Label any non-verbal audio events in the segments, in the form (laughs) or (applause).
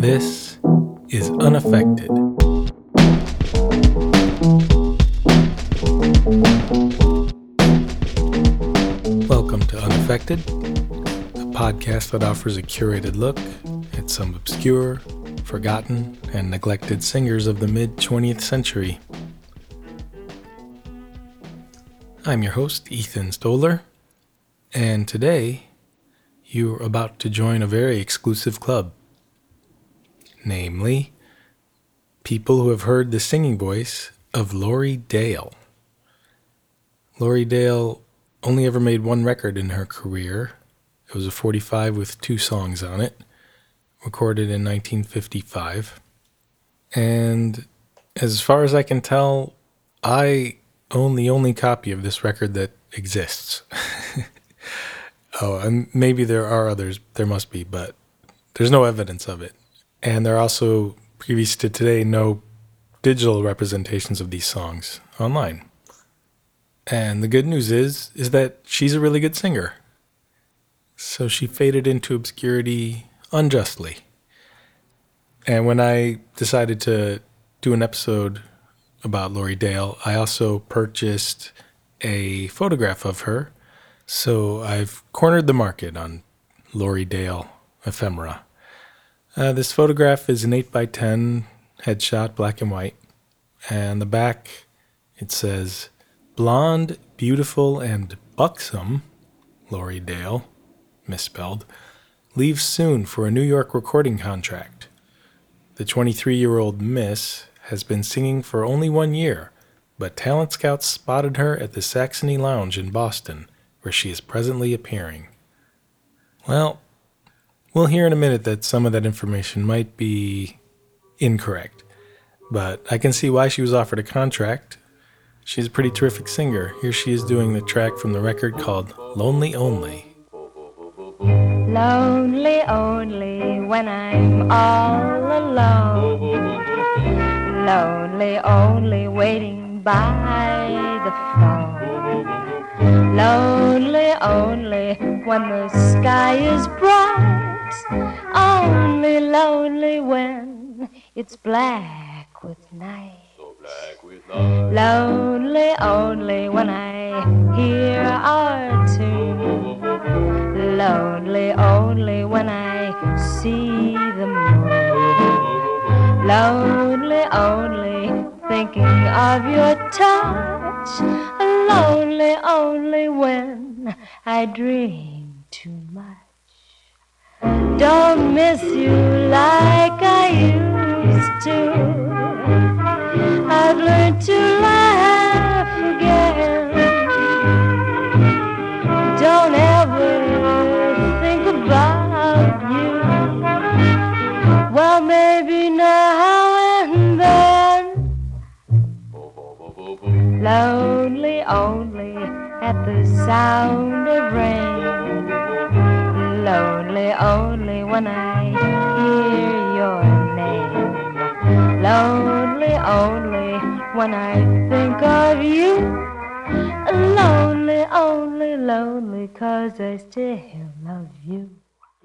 This is Unaffected. Welcome to Unaffected, a podcast that offers a curated look at some obscure, forgotten, and neglected singers of the mid 20th century. I'm your host, Ethan Stoller, and today you're about to join a very exclusive club. Namely, people who have heard the singing voice of Lori Dale. Lori Dale only ever made one record in her career. It was a 45 with two songs on it, recorded in 1955. And as far as I can tell, I own the only copy of this record that exists. (laughs) oh, and maybe there are others, there must be, but there's no evidence of it. And there are also, previous to today, no digital representations of these songs online. And the good news is is that she's a really good singer. So she faded into obscurity unjustly. And when I decided to do an episode about Lori Dale, I also purchased a photograph of her. So I've cornered the market on Lori Dale ephemera. Uh, this photograph is an 8 by 10 headshot, black and white. And the back, it says, Blonde, beautiful, and buxom, Lori Dale, misspelled, leaves soon for a New York recording contract. The 23 year old Miss has been singing for only one year, but talent scouts spotted her at the Saxony Lounge in Boston, where she is presently appearing. Well, we'll hear in a minute that some of that information might be incorrect, but I can see why she was offered a contract She's a pretty terrific singer. Here she is doing the track from the record called Lonely Only. Lonely only when I'm all alone. Lonely only waiting by the phone. Lonely only when the sky is bright. Only lonely when it's black with night. so black with Lonely only when I hear our tune. Lonely only when I see the moon. Lonely only thinking of your touch. Lonely only when I dream. Don't miss you like I used to. I've learned to laugh again. Don't ever think about you. Well, maybe now and then. Lonely only at the sound when I hear your name. Lonely only when I think of you. Lonely, only lonely, cause I still love you.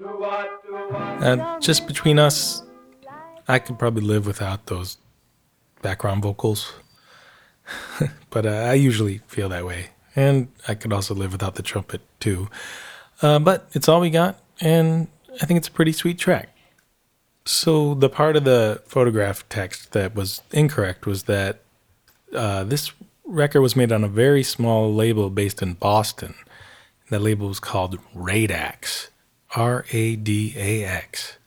Uh, just between us, I could probably live without those background vocals. (laughs) but uh, I usually feel that way. And I could also live without the trumpet too. Uh, but it's all we got, and I think it's a pretty sweet track. So the part of the photograph text that was incorrect was that uh, this record was made on a very small label based in Boston. That label was called Radax, R A D A X.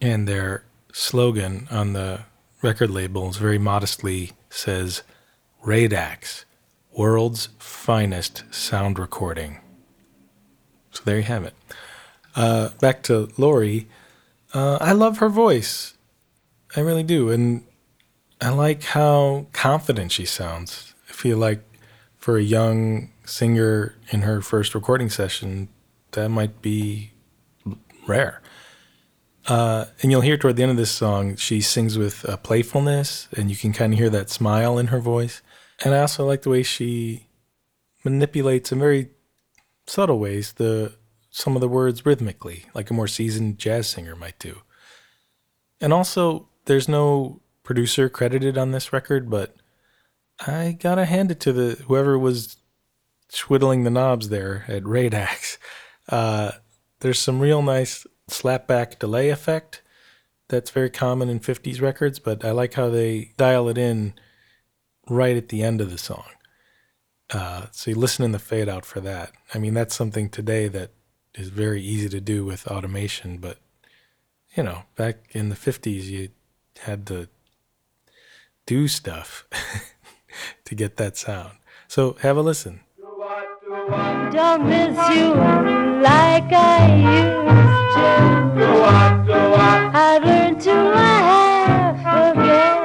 And their slogan on the record label is very modestly says Radax, world's finest sound recording. So there you have it. Uh, back to Lori. Uh, I love her voice. I really do. And I like how confident she sounds. I feel like for a young singer in her first recording session, that might be rare. Uh, and you'll hear toward the end of this song, she sings with uh, playfulness, and you can kind of hear that smile in her voice. And I also like the way she manipulates in very subtle ways the some of the words rhythmically, like a more seasoned jazz singer might do. And also, there's no producer credited on this record, but I gotta hand it to the whoever was twiddling the knobs there at Radax. Uh, there's some real nice slapback delay effect that's very common in 50s records, but I like how they dial it in right at the end of the song. Uh, so you listen in the fade out for that. I mean, that's something today that is very easy to do with automation, but you know, back in the 50s, you had to do stuff (laughs) to get that sound. So have a listen. Don't miss you like I used to. I've learned to laugh again.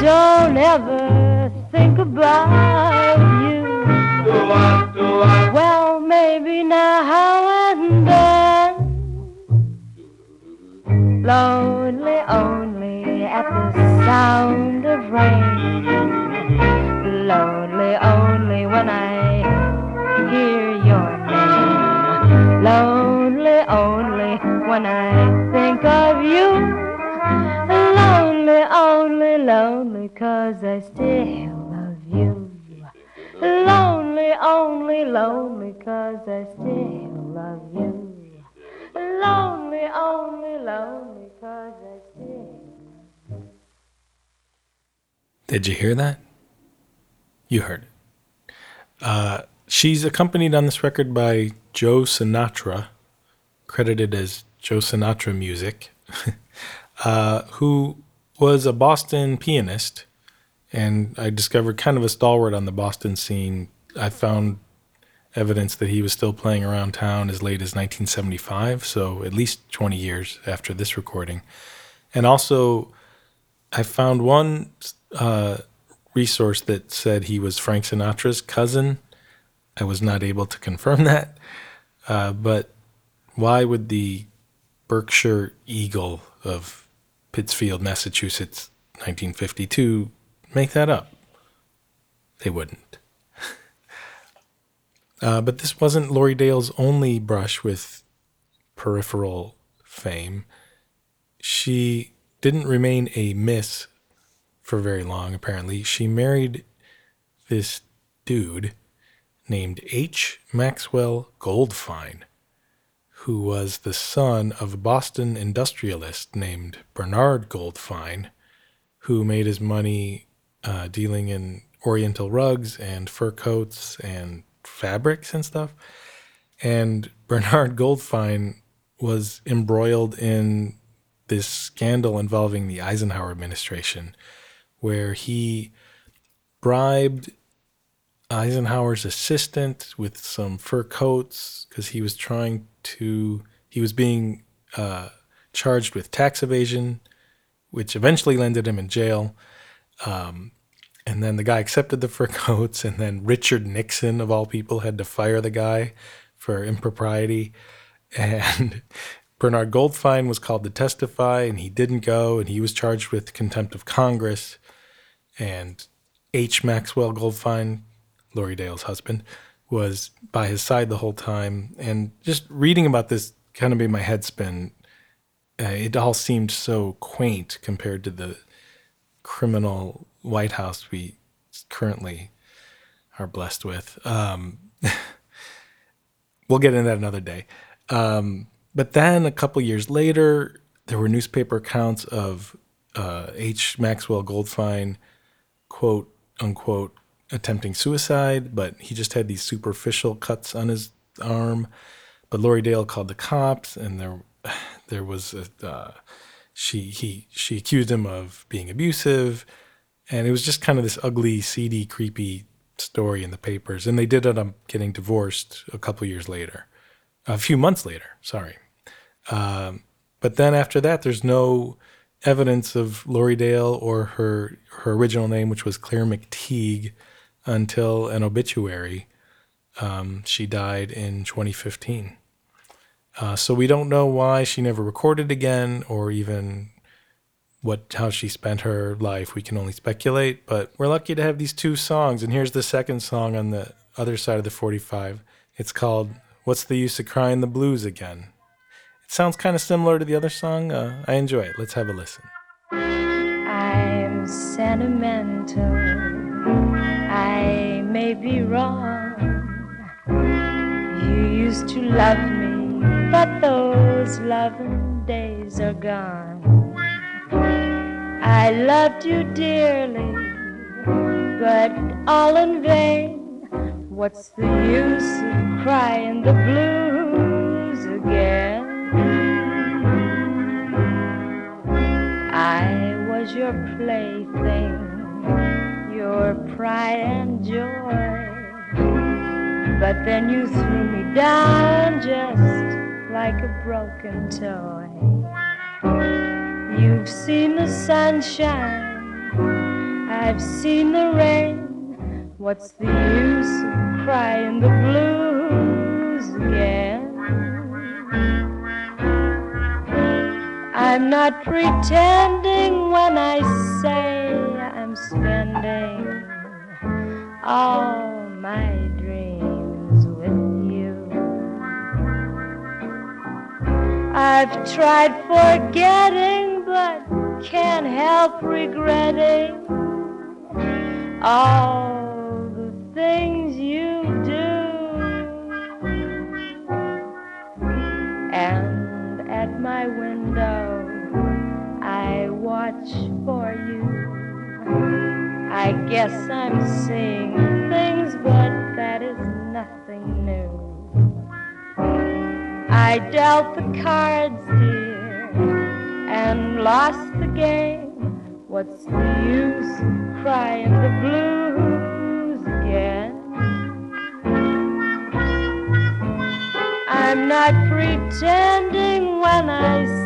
Don't ever think about Lonely only at the sound of rain. Lonely only when I hear your name. Lonely only when I think of you. Lonely, only, lonely, cause I still love you. Lonely, only, lonely, cause I still love you. Lonely, only, lonely. Did you hear that? You heard it. Uh, she's accompanied on this record by Joe Sinatra, credited as Joe Sinatra Music, (laughs) uh, who was a Boston pianist. And I discovered kind of a stalwart on the Boston scene. I found evidence that he was still playing around town as late as 1975, so at least 20 years after this recording. And also, I found one uh, resource that said he was Frank Sinatra's cousin. I was not able to confirm (laughs) that, uh, but why would the Berkshire Eagle of Pittsfield, Massachusetts, 1952, make that up? They wouldn't. Uh, but this wasn't Lori Dale's only brush with peripheral fame. She didn't remain a miss for very long, apparently. She married this dude named H. Maxwell Goldfine, who was the son of a Boston industrialist named Bernard Goldfine, who made his money uh, dealing in oriental rugs and fur coats and fabrics and stuff. And Bernard Goldfine was embroiled in this scandal involving the Eisenhower administration, where he bribed Eisenhower's assistant with some fur coats because he was trying to, he was being uh, charged with tax evasion, which eventually landed him in jail. Um, and then the guy accepted the fur (laughs) coats, and then Richard Nixon, of all people, had to fire the guy for impropriety. (laughs) And Bernard Goldfine was called to testify, and he didn't go, and he was charged with contempt of Congress. And H. Maxwell Goldfine, Lori Dale's husband, was by his side the whole time. And just reading about this kind of made my head spin. Uh, it all seemed so quaint compared to the criminal White House we currently are blessed with. Um, (laughs) we'll get into that another day. Um, but then a couple years later, there were newspaper accounts of uh, H. Maxwell Goldfine, quote unquote, attempting suicide, but he just had these superficial cuts on his arm. But Lori Dale called the cops, and there, (sighs) there was a, uh, she he she accused him of being abusive, and it was just kind of this ugly, seedy, creepy story in the papers. And they did end up getting divorced a couple years later, a few months later. Sorry. Um, but then after that, there's no evidence of Lori Dale or her her original name, which was Claire McTeague, until an obituary. Um, she died in 2015. Uh, so we don't know why she never recorded again, or even what how she spent her life. We can only speculate. But we're lucky to have these two songs, and here's the second song on the other side of the 45. It's called "What's the Use of Crying the Blues Again." It sounds kind of similar to the other song. Uh, I enjoy it. Let's have a listen. I'm sentimental. I may be wrong. You used to love me, but those loving days are gone. I loved you dearly, but all in vain. What's the use of crying the blues again? I was your plaything, your pride and joy. But then you threw me down just like a broken toy. You've seen the sunshine, I've seen the rain. What's the use of crying the blues again? I'm not pretending when I say I'm spending all my I've tried forgetting, but can't help regretting all the things you do. And at my window, I watch for you. I guess I'm seeing things, but that is nothing new. I dealt the cards, dear, and lost the game. What's the use crying the blues again? I'm not pretending when I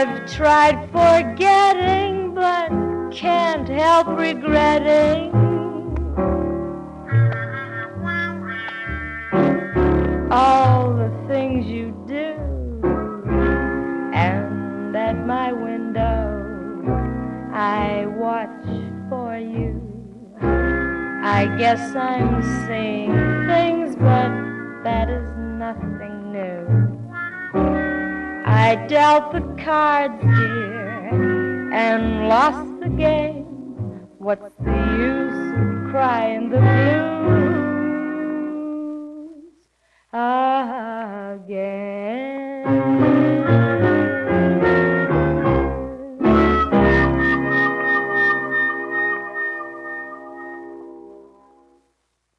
I've tried forgetting, but can't help regretting all the things you do. And at my window, I watch for you. I guess I'm seeing things, but that is nothing new. I dealt the cards, dear, and lost the game. What's the use of crying the blues again?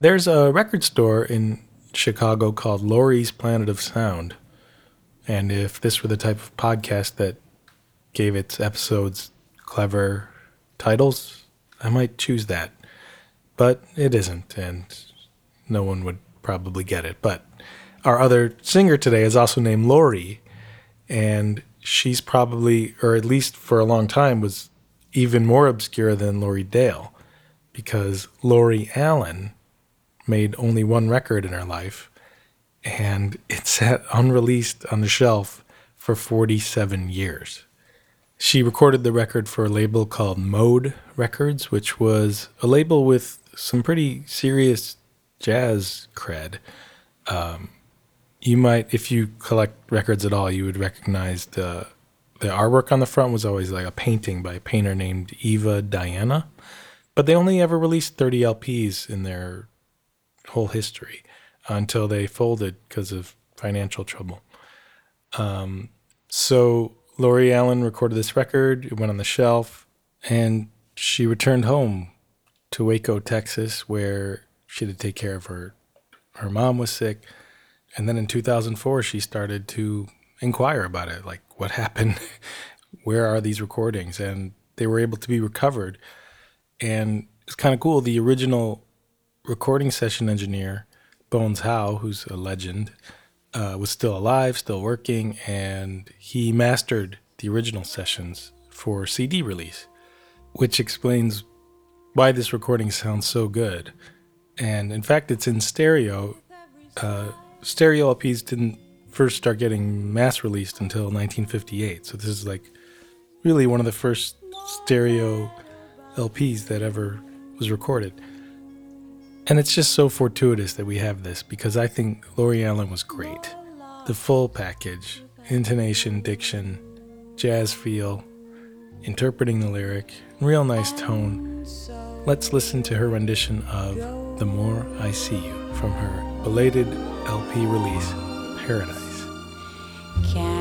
There's a record store in Chicago called Laurie's Planet of Sound. And if this were the type of podcast that gave its episodes clever titles, I might choose that. But it isn't, and no one would probably get it. But our other singer today is also named Laurie, and she's probably, or at least for a long time, was even more obscure than Laurie Dale, because Laurie Allen made only one record in her life, and it sat unreleased on the shelf for 47 years. She recorded the record for a label called Mode Records, which was a label with some pretty serious jazz cred. Um, you might, if you collect records at all, you would recognize the the artwork on the front was always like a painting by a painter named Eva Diana, but they only ever released 30 LPs in their whole history until they folded because of financial trouble. Um, so Laurie Allen recorded this record. It went on the shelf, and she returned home to Waco, Texas, where she had to take care of her. Her mom was sick, and then in 2004 she started to inquire about it, like what (laughs) happened, where are these recordings, and they were able to be recovered. And it's kind of cool. The original recording session engineer, Bones Howe, who's a legend, uh, was still alive, still working, and he mastered the original sessions for CD release, which explains why this recording sounds so good. And in fact, it's in stereo. Uh, stereo LPs didn't first start getting mass released until 1958. So this is like really one of the first stereo LPs that ever was recorded. And it's just so fortuitous that we have this because I think Laurie Allen was great. The full package intonation, diction, jazz feel, interpreting the lyric, real nice tone. Let's listen to her rendition of The More I See You from her belated LP release, Paradise. Can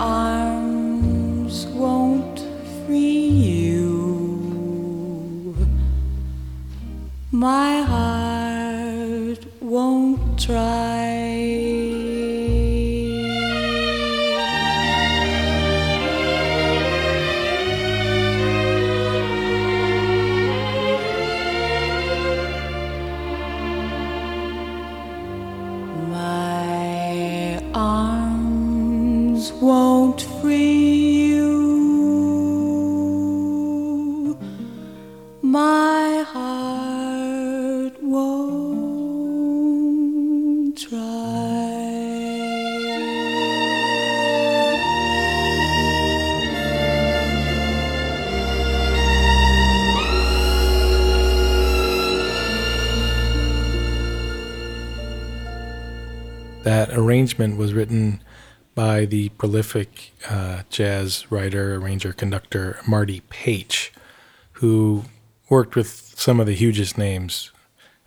arms won't free you. My heart won't try. That arrangement was written by the prolific uh, jazz writer, arranger, conductor Marty Paich, who worked with some of the hugest names,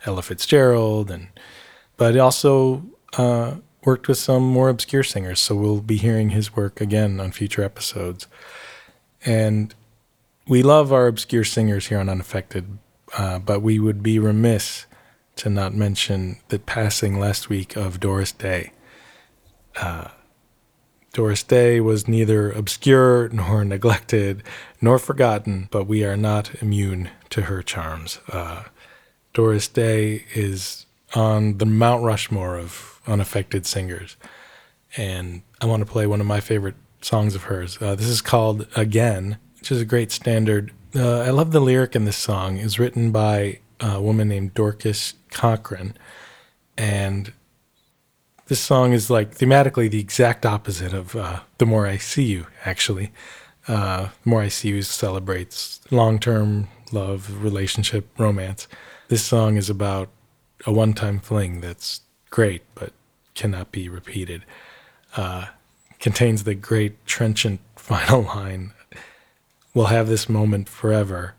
Ella Fitzgerald, and but also uh, worked with some more obscure singers. So we'll be hearing his work again on future episodes. And we love our obscure singers here on Unaffected, uh, but we would be remiss to not mention the passing last week of Doris Day. Uh, Doris Day was neither obscure nor (laughs) neglected nor forgotten, but we are not immune to her charms. Uh, Doris Day is on the Mount Rushmore of unaffected singers, and I want to play one of my favorite songs of hers. Uh, this is called Again, which is a great standard. Uh, I love the lyric in this song. It's written by a woman named Dorcas Cochran, and this song is like thematically the exact opposite of uh, "The More I See You." Actually, uh, "The More I See You" celebrates long-term love, relationship, romance. This song is about a one-time fling that's great but cannot be repeated. Uh, contains the great trenchant (laughs) final line: "We'll have this moment forever,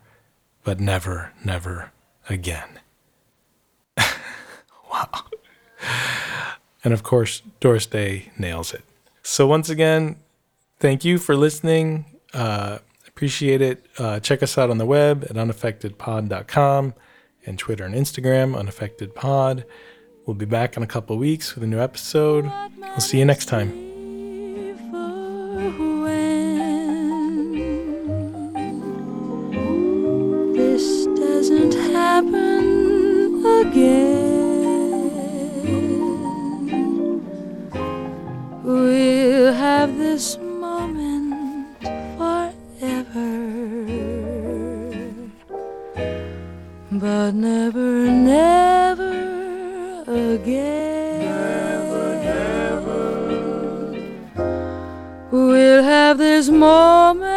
but never, never again." (laughs) wow. And of course, Doris Day nails it. So, once again, thank you for listening. Uh, appreciate it. Uh, check us out on the web at unaffectedpod.com and Twitter and Instagram, unaffectedpod. We'll be back in a couple weeks with a new episode. We'll see you next time. Again. Never, never. We'll have this moment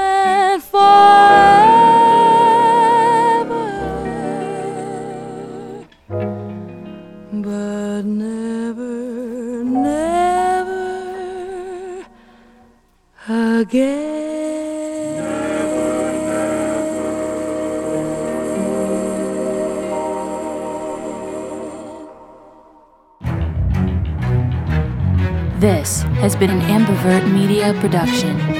been an Ambivert Media production.